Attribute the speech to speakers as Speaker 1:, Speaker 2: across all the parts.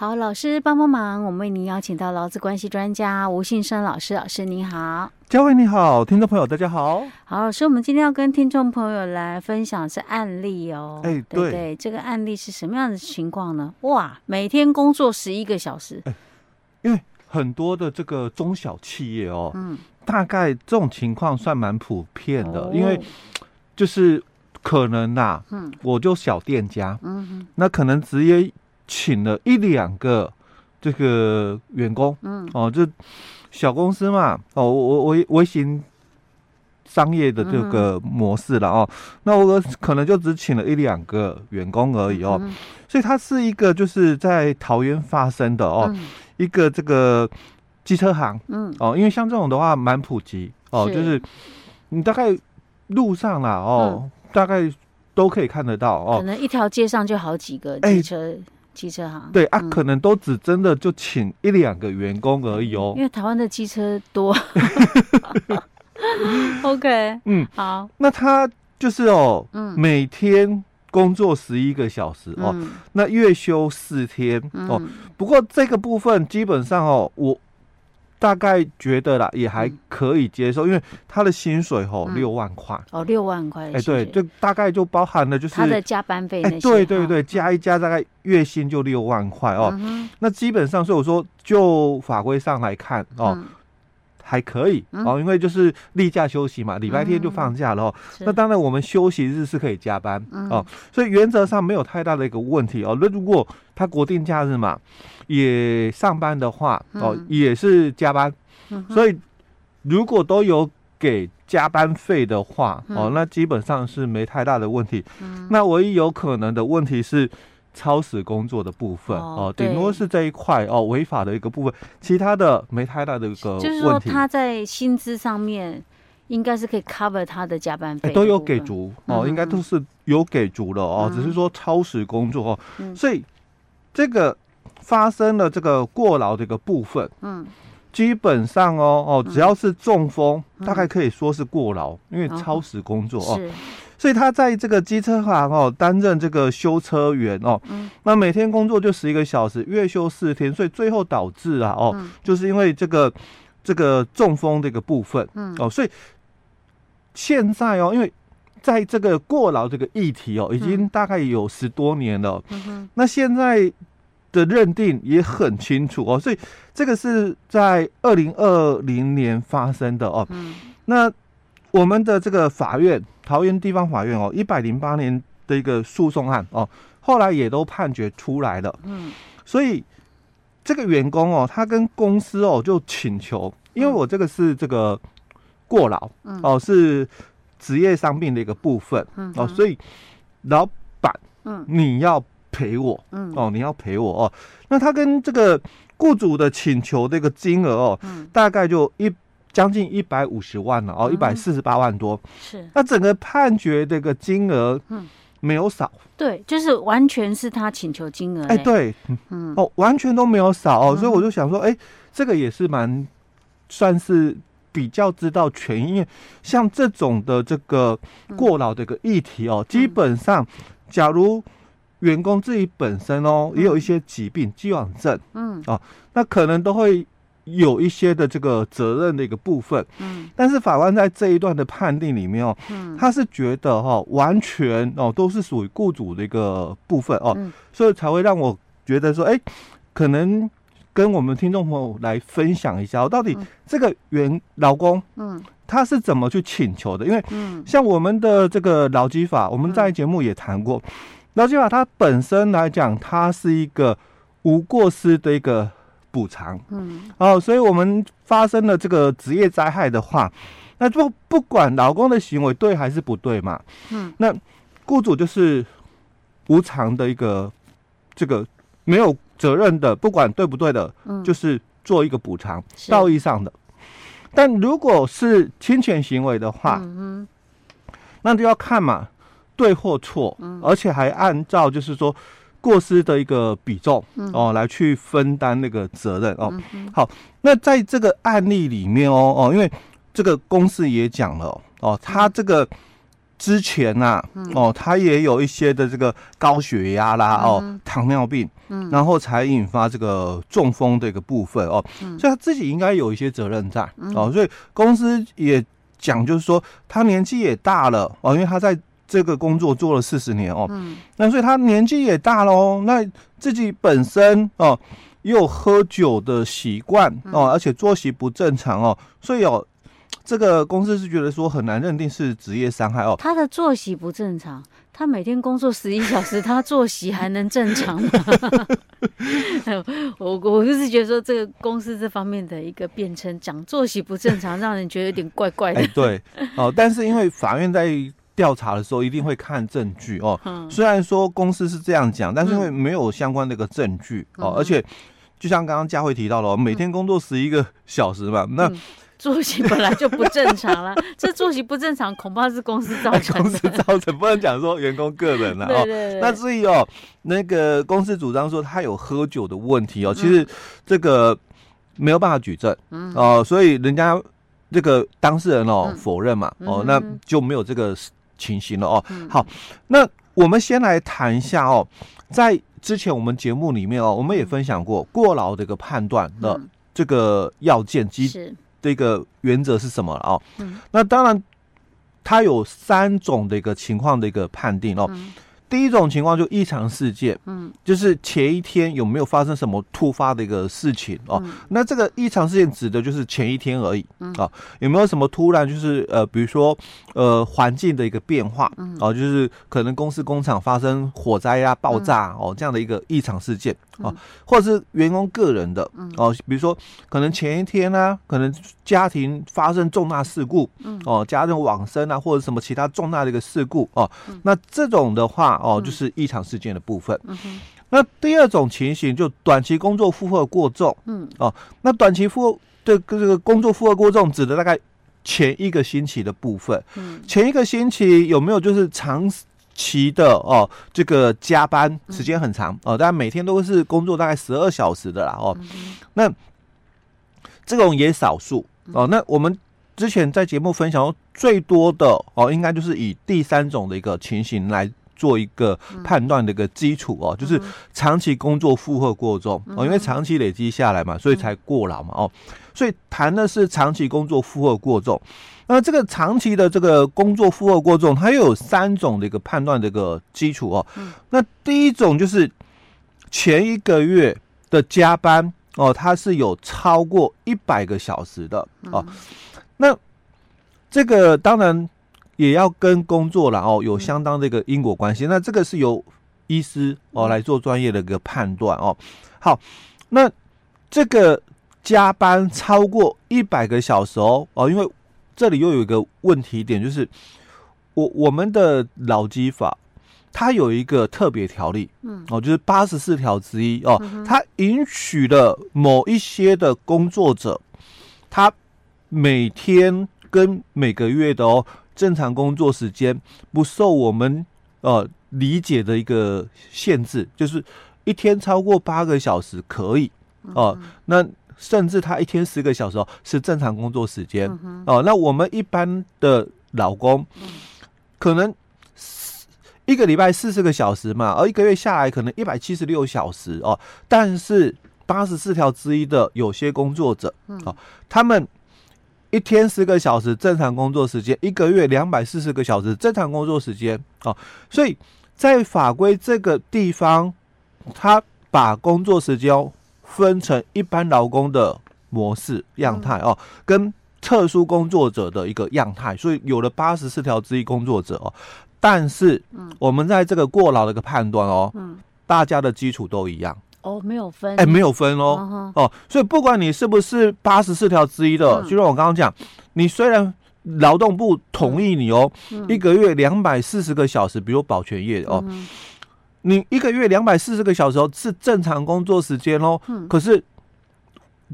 Speaker 1: 好，老师帮帮忙，我们为您邀请到劳资关系专家吴信生老师，老师您好，
Speaker 2: 佳慧你好，听众朋友大家好。
Speaker 1: 好，老师，我们今天要跟听众朋友来分享的是案例哦。
Speaker 2: 哎，
Speaker 1: 对对，这个案例是什么样的情况呢？哇，每天工作十一个小时。
Speaker 2: 哎，因为很多的这个中小企业哦，嗯，大概这种情况算蛮普遍的，哦、因为就是可能呐、啊，嗯，我就小店家，嗯哼，那可能直接。请了一两个这个员工，嗯，哦，就小公司嘛，哦，我我微型商业的这个模式了哦，那我可能就只请了一两个员工而已哦，所以它是一个就是在桃园发生的哦，一个这个机车行，嗯，哦，因为像这种的话蛮普及哦，就是你大概路上啦哦，大概都可以看得到哦，
Speaker 1: 可能一条街上就好几个机车。机车行
Speaker 2: 对啊，可能都只真的就请一两个员工而已哦。
Speaker 1: 因为台湾的机车多。OK，
Speaker 2: 嗯，好，那他就是哦，嗯，每天工作十一个小时哦，那月休四天哦。不过这个部分基本上哦，我。大概觉得啦，也还可以接受，嗯、因为他的薪水吼六万块。
Speaker 1: 哦，六万块，
Speaker 2: 哎，对，就大概就包含了就是
Speaker 1: 他的加班费，哎，
Speaker 2: 对对对，加一加大概月薪就六万块哦。嗯、那基本上，所以我说就法规上来看哦。嗯还可以哦，因为就是例假休息嘛，礼拜天就放假了哦。那当然，我们休息日是可以加班哦，所以原则上没有太大的一个问题哦。那如果他国定假日嘛，也上班的话哦，也是加班。所以如果都有给加班费的话哦，那基本上是没太大的问题。那唯一有可能的问题是。超时工作的部分哦，顶多是这一块哦，违法的一个部分，其他的没太大的一个问题。
Speaker 1: 就是说他在薪资上面应该是可以 cover 他的加班费，
Speaker 2: 都有给足哦，应该都是有给足了哦，只是说超时工作哦，所以这个发生了这个过劳的一个部分，嗯，基本上哦哦，只要是中风，大概可以说是过劳，因为超时工作哦。所以他在这个机车行哦，担任这个修车员哦，嗯、那每天工作就十一个小时，月休四天，所以最后导致啊哦，嗯、就是因为这个这个中风这个部分，嗯。哦，所以现在哦，因为在这个过劳这个议题哦，已经大概有十多年了，嗯，那现在的认定也很清楚哦，所以这个是在二零二零年发生的哦，嗯，那。我们的这个法院，桃园地方法院哦，一百零八年的一个诉讼案哦，后来也都判决出来了。嗯，所以这个员工哦，他跟公司哦就请求，因为我这个是这个过劳，嗯，哦是职业伤病的一个部分，嗯，哦，所以老板，嗯，你要赔我，嗯，哦，你要赔我哦，那他跟这个雇主的请求这个金额哦，嗯，大概就一。将近一百五十万了哦，一百四十八万多。是，那整个判决这个金额，嗯，没有少。
Speaker 1: 对，就是完全是他请求金额。哎，
Speaker 2: 对，嗯，哦，完全都没有少哦，所以我就想说，哎，这个也是蛮算是比较知道权益，像这种的这个过劳的一个议题哦，基本上，假如员工自己本身哦也有一些疾病、既往症，嗯，哦，那可能都会。有一些的这个责任的一个部分，嗯，但是法官在这一段的判定里面哦，嗯，他是觉得哈，完全哦都是属于雇主的一个部分哦，嗯，所以才会让我觉得说，哎，可能跟我们听众朋友来分享一下，到底这个原劳工，嗯，他是怎么去请求的？因为，嗯，像我们的这个劳基法，我们在节目也谈过，劳基法它本身来讲，它是一个无过失的一个。补偿，嗯，哦，所以我们发生了这个职业灾害的话，那不不管老公的行为对还是不对嘛，嗯，那雇主就是无偿的一个这个没有责任的，不管对不对的，嗯，就是做一个补偿，道义上的。但如果是侵权行为的话，嗯，那就要看嘛，对或错，嗯，而且还按照就是说。过失的一个比重哦，来去分担那个责任哦。好，那在这个案例里面哦哦，因为这个公司也讲了哦，他这个之前呐、啊，哦，他也有一些的这个高血压啦，哦，糖尿病，嗯，然后才引发这个中风的一个部分哦，所以他自己应该有一些责任在哦，所以公司也讲，就是说他年纪也大了哦，因为他在这个工作做了四十年哦，嗯，那所以他年纪也大了哦，那自己本身哦又有喝酒的习惯哦，而且作息不正常哦，所以哦。这个公司是觉得说很难认定是职业伤害哦。
Speaker 1: 他的作息不正常，他每天工作十一小时，他作息还能正常吗？我我就是觉得说这个公司这方面的一个辩称，讲作息不正常，让人觉得有点怪怪的。
Speaker 2: 哎，对哦，但是因为法院在调查的时候一定会看证据哦。虽然说公司是这样讲，但是因为没有相关的一个证据哦，而且就像刚刚佳慧提到了，每天工作十一个小时嘛，那。
Speaker 1: 作息本来就不正常了，这作息不正常恐怕是公司造成的。
Speaker 2: 公司造成，不能讲说员工个人了 哦。对对。那至于哦，那个公司主张说他有喝酒的问题哦，其实这个没有办法举证哦，所以人家这个当事人哦否认嘛哦，那就没有这个情形了哦。好，那我们先来谈一下哦，在之前我们节目里面哦，我们也分享过过劳的一个判断的这个要件及。这个原则是什么了哦？嗯，那当然，它有三种的一个情况的一个判定哦。嗯第一种情况就异常事件，嗯，就是前一天有没有发生什么突发的一个事情哦？那这个异常事件指的就是前一天而已，嗯，啊，有没有什么突然就是呃，比如说呃环境的一个变化，嗯，哦，就是可能公司工厂发生火灾啊、爆炸哦这样的一个异常事件啊，或者是员工个人的，哦，比如说可能前一天呢，可能家庭发生重大事故，嗯，哦，家人往生啊，或者什么其他重大的一个事故哦，那这种的话。哦，就是异常事件的部分。那第二种情形就短期工作负荷过重。嗯。哦，那短期负荷的这个工作负荷过重，指的大概前一个星期的部分。嗯。前一个星期有没有就是长期的哦，这个加班时间很长哦，大家每天都是工作大概十二小时的啦哦。嗯。那这种也少数哦。那我们之前在节目分享最多的哦，应该就是以第三种的一个情形来。做一个判断的一个基础哦，就是长期工作负荷过重哦，因为长期累积下来嘛，所以才过劳嘛哦，所以谈的是长期工作负荷过重。那这个长期的这个工作负荷过重，它又有三种的一个判断的一个基础哦。那第一种就是前一个月的加班哦，它是有超过一百个小时的哦。那这个当然。也要跟工作了哦，有相当的一个因果关系。那这个是由医师哦来做专业的一个判断哦。好，那这个加班超过一百个小时哦哦，因为这里又有一个问题点，就是我我们的劳基法它有一个特别条例，嗯哦，就是八十四条之一哦，它允许了某一些的工作者，他每天跟每个月的哦。正常工作时间不受我们呃理解的一个限制，就是一天超过八个小时可以哦、呃。那甚至他一天十个小时哦是正常工作时间哦、呃。那我们一般的老公可能一个礼拜四十个小时嘛，而一个月下来可能一百七十六小时哦。但是八十四条之一的有些工作者哦、呃，他们。一天十个小时正常工作时间，一个月两百四十个小时正常工作时间。哦，所以在法规这个地方，他把工作时间分成一般劳工的模式样态哦，跟特殊工作者的一个样态，所以有了八十四条之一工作者哦，但是我们在这个过劳的一个判断哦，大家的基础都一样。
Speaker 1: 哦，没有分，
Speaker 2: 哎，没有分哦，哦，所以不管你是不是八十四条之一的，就像我刚刚讲，你虽然劳动部同意你哦，一个月两百四十个小时，比如保全业哦，你一个月两百四十个小时哦是正常工作时间哦，可是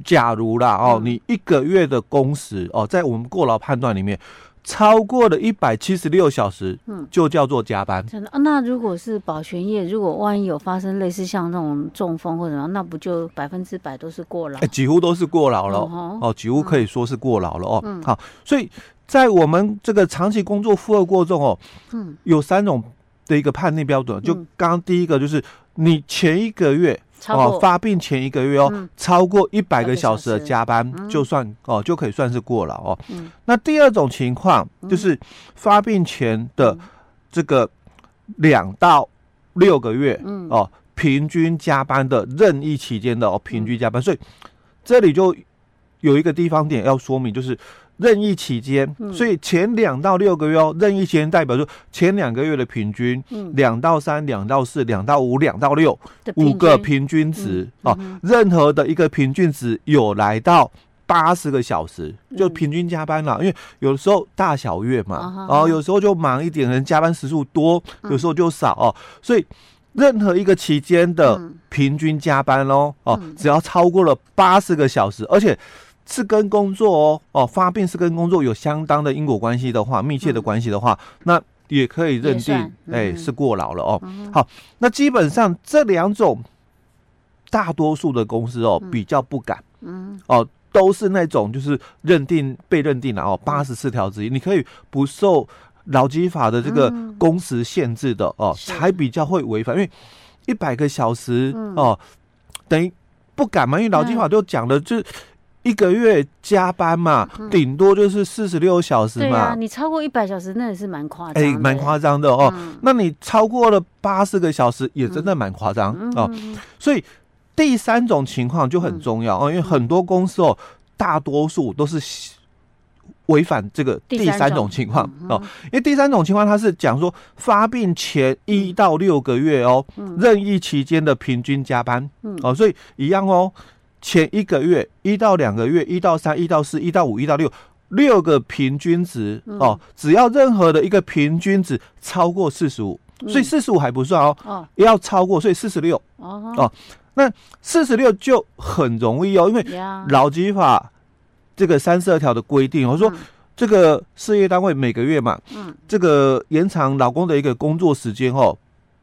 Speaker 2: 假如啦哦，你一个月的工时哦，在我们过劳判断里面。超过了一百七十六小时，嗯，就叫做加班。
Speaker 1: 真的啊？那如果是保全业，如果万一有发生类似像那种中风或者什么，那不就百分之百都是过劳？
Speaker 2: 哎，几乎都是过劳了哦，几乎可以说是过劳了哦。好，所以在我们这个长期工作负荷过重哦，
Speaker 1: 嗯，
Speaker 2: 有三种的一个判定标准。就刚刚第一个就是你前一个月哦发病前一个月哦，超过一百个小时的加班，就算哦就可以算是过劳哦。那第二种情况就是发病前的这个两到六个月哦，平均加班的任意期间的哦平均加班，所以这里就有一个地方点要说明，就是。任意期间，所以前两到六个月哦，任意期间代表说前两个月的平均，两到三、两到四、两到五、两到六，五个平均值哦，任何的一个平均值有来到八十个小时，就平均加班了。因为有的时候大小月嘛，哦，有时候就忙一点，人加班时数多，有时候就少哦，所以任何一个期间的平均加班喽，哦，只要超过了八十个小时，而且。是跟工作哦哦发病是跟工作有相当的因果关系的话，密切的关系的话，嗯、那也可以认定哎、是过劳了哦。嗯、好，那基本上这两种大多数的公司哦、嗯、比较不敢，嗯。哦都是那种就是认定被认定了哦八十四条之一，你可以不受劳基法的这个工时限制的哦，嗯、才比较会违反，因为一百个小时、嗯、哦等于不敢嘛，因为劳基法都讲了就是。一个月加班嘛，顶、嗯、多就是四十六小时嘛。对啊，
Speaker 1: 你超过一百小时，那也是蛮夸张。哎，
Speaker 2: 蛮夸张的哦。嗯、那你超过了八十个小时，也真的蛮夸张哦。所以第三种情况就很重要哦，因为很多公司哦，大多数都是违反这个第三种情况哦。因为第三种情况，它是讲说发病前一到六个月哦，任意期间的平均加班哦，所以一样哦。前一个月一到两个月，一到三，一到四，一到五，一到六，六个平均值哦，只要任何的一个平均值超过四十五，所以四十五还不算哦，哦。要超过，所以四十六哦，那四十六就很容易哦，因为劳基法这个三十二条的规定，我说这个事业单位每个月嘛，嗯。这个延长老公的一个工作时间哦。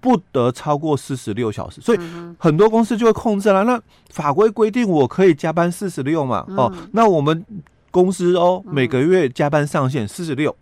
Speaker 2: 不得超过四十六小时，所以很多公司就会控制了。那法规规定我可以加班四十六嘛？哦，那我们公司哦，每个月加班上限四十六，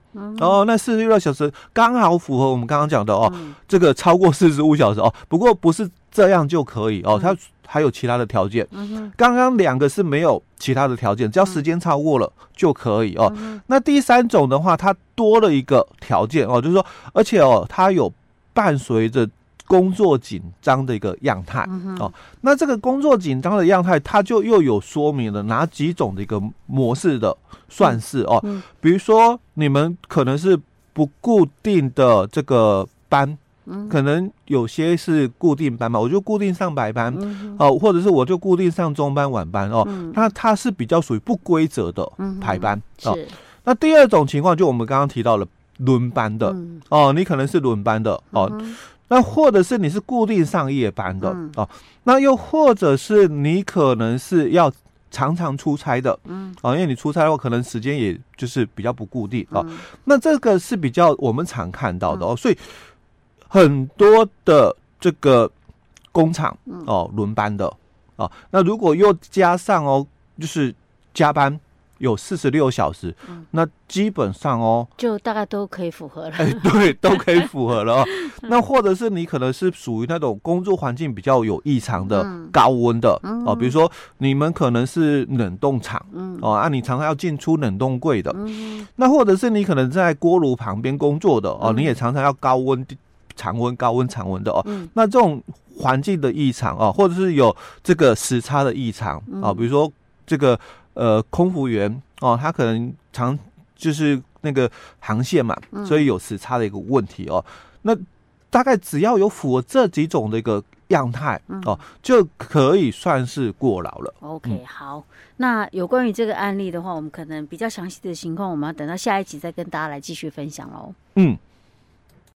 Speaker 2: 哦，那四十六小时刚好符合我们刚刚讲的哦，这个超过四十五小时哦。不过不是这样就可以哦，它还有其他的条件。刚刚两个是没有其他的条件，只要时间超过了就可以哦。那第三种的话，它多了一个条件哦，就是说，而且哦，它有。伴随着工作紧张的一个样态、嗯、哦，那这个工作紧张的样态，它就又有说明了哪几种的一个模式的算式。哦，嗯、比如说你们可能是不固定的这个班，嗯、可能有些是固定班嘛，我就固定上白班、哦，或者是我就固定上中班晚班。哦，嗯、它它是比较属于不规则的排班、嗯、哦。是那第二种情况，就我们刚刚提到了。轮班的、嗯、哦，你可能是轮班的哦，嗯、那或者是你是固定上夜班的、嗯、哦，那又或者是你可能是要常常出差的，嗯，哦，因为你出差的话，可能时间也就是比较不固定哦，嗯、那这个是比较我们常看到的哦，嗯、所以很多的这个工厂哦轮班的哦，那如果又加上哦，就是加班。有四十六小时，嗯、那基本上哦，
Speaker 1: 就大概都可以符合了。
Speaker 2: 哎，对，都可以符合了哦。那或者是你可能是属于那种工作环境比较有异常的高温的、嗯、哦，比如说你们可能是冷冻厂，嗯、哦啊，你常常要进出冷冻柜的。嗯、那或者是你可能在锅炉旁边工作的哦，你也常常要高温、常温、高温、常温的哦。嗯、那这种环境的异常哦，或者是有这个时差的异常啊、哦，比如说这个。呃，空服员哦，他可能常就是那个航线嘛，嗯、所以有时差的一个问题哦。那大概只要有符合这几种的一个样态、嗯、哦，就可以算是过劳了。
Speaker 1: OK，、嗯、好，那有关于这个案例的话，我们可能比较详细的情况，我们要等到下一集再跟大家来继续分享喽。嗯。